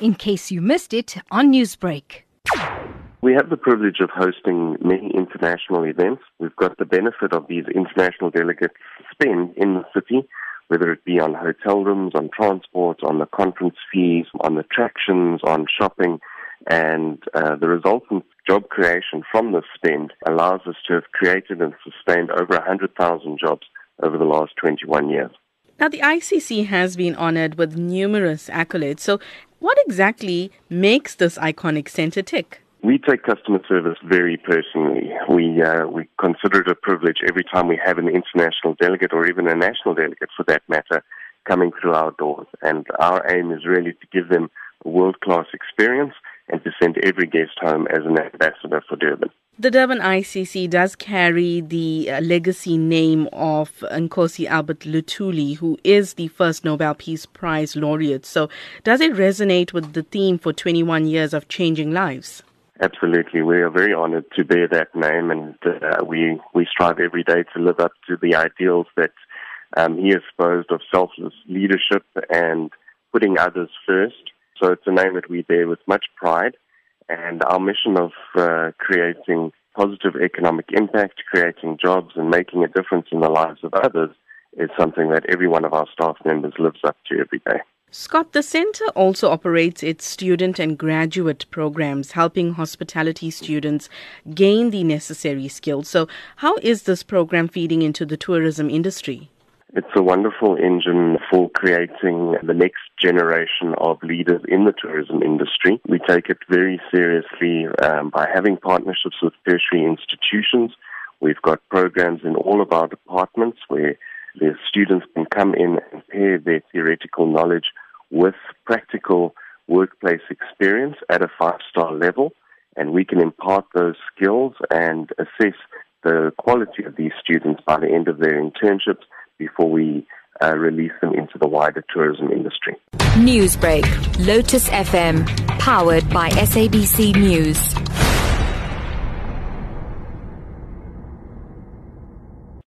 in case you missed it on Newsbreak. We have the privilege of hosting many international events. We've got the benefit of these international delegates spend in the city, whether it be on hotel rooms, on transport, on the conference fees, on attractions, on shopping. And uh, the resultant job creation from this spend allows us to have created and sustained over 100,000 jobs over the last 21 years. Now, the ICC has been honored with numerous accolades. So, what exactly makes this iconic center tick? We take customer service very personally. We uh, we consider it a privilege every time we have an international delegate or even a national delegate, for that matter, coming through our doors. And our aim is really to give them a world class experience and to send every guest home as an ambassador for Durban. The Durban ICC does carry the uh, legacy name of Nkosi Albert Luthuli, who is the first Nobel Peace Prize laureate. So, does it resonate with the theme for 21 years of changing lives? Absolutely. We are very honored to bear that name, and uh, we, we strive every day to live up to the ideals that um, he exposed of selfless leadership and putting others first. So, it's a name that we bear with much pride and our mission of uh, creating positive economic impact, creating jobs, and making a difference in the lives of others is something that every one of our staff members lives up to every day. Scott, the Centre also operates its student and graduate programs, helping hospitality students gain the necessary skills. So, how is this program feeding into the tourism industry? It's a wonderful engine for creating the next generation of leaders in the tourism industry. We take it very seriously um, by having partnerships with tertiary institutions. We've got programs in all of our departments where the students can come in and pair their theoretical knowledge with practical workplace experience at a five star level. And we can impart those skills and assess the quality of these students by the end of their internships before we uh, release them into the wider tourism industry. Newsbreak, Lotus FM, powered by SABC News.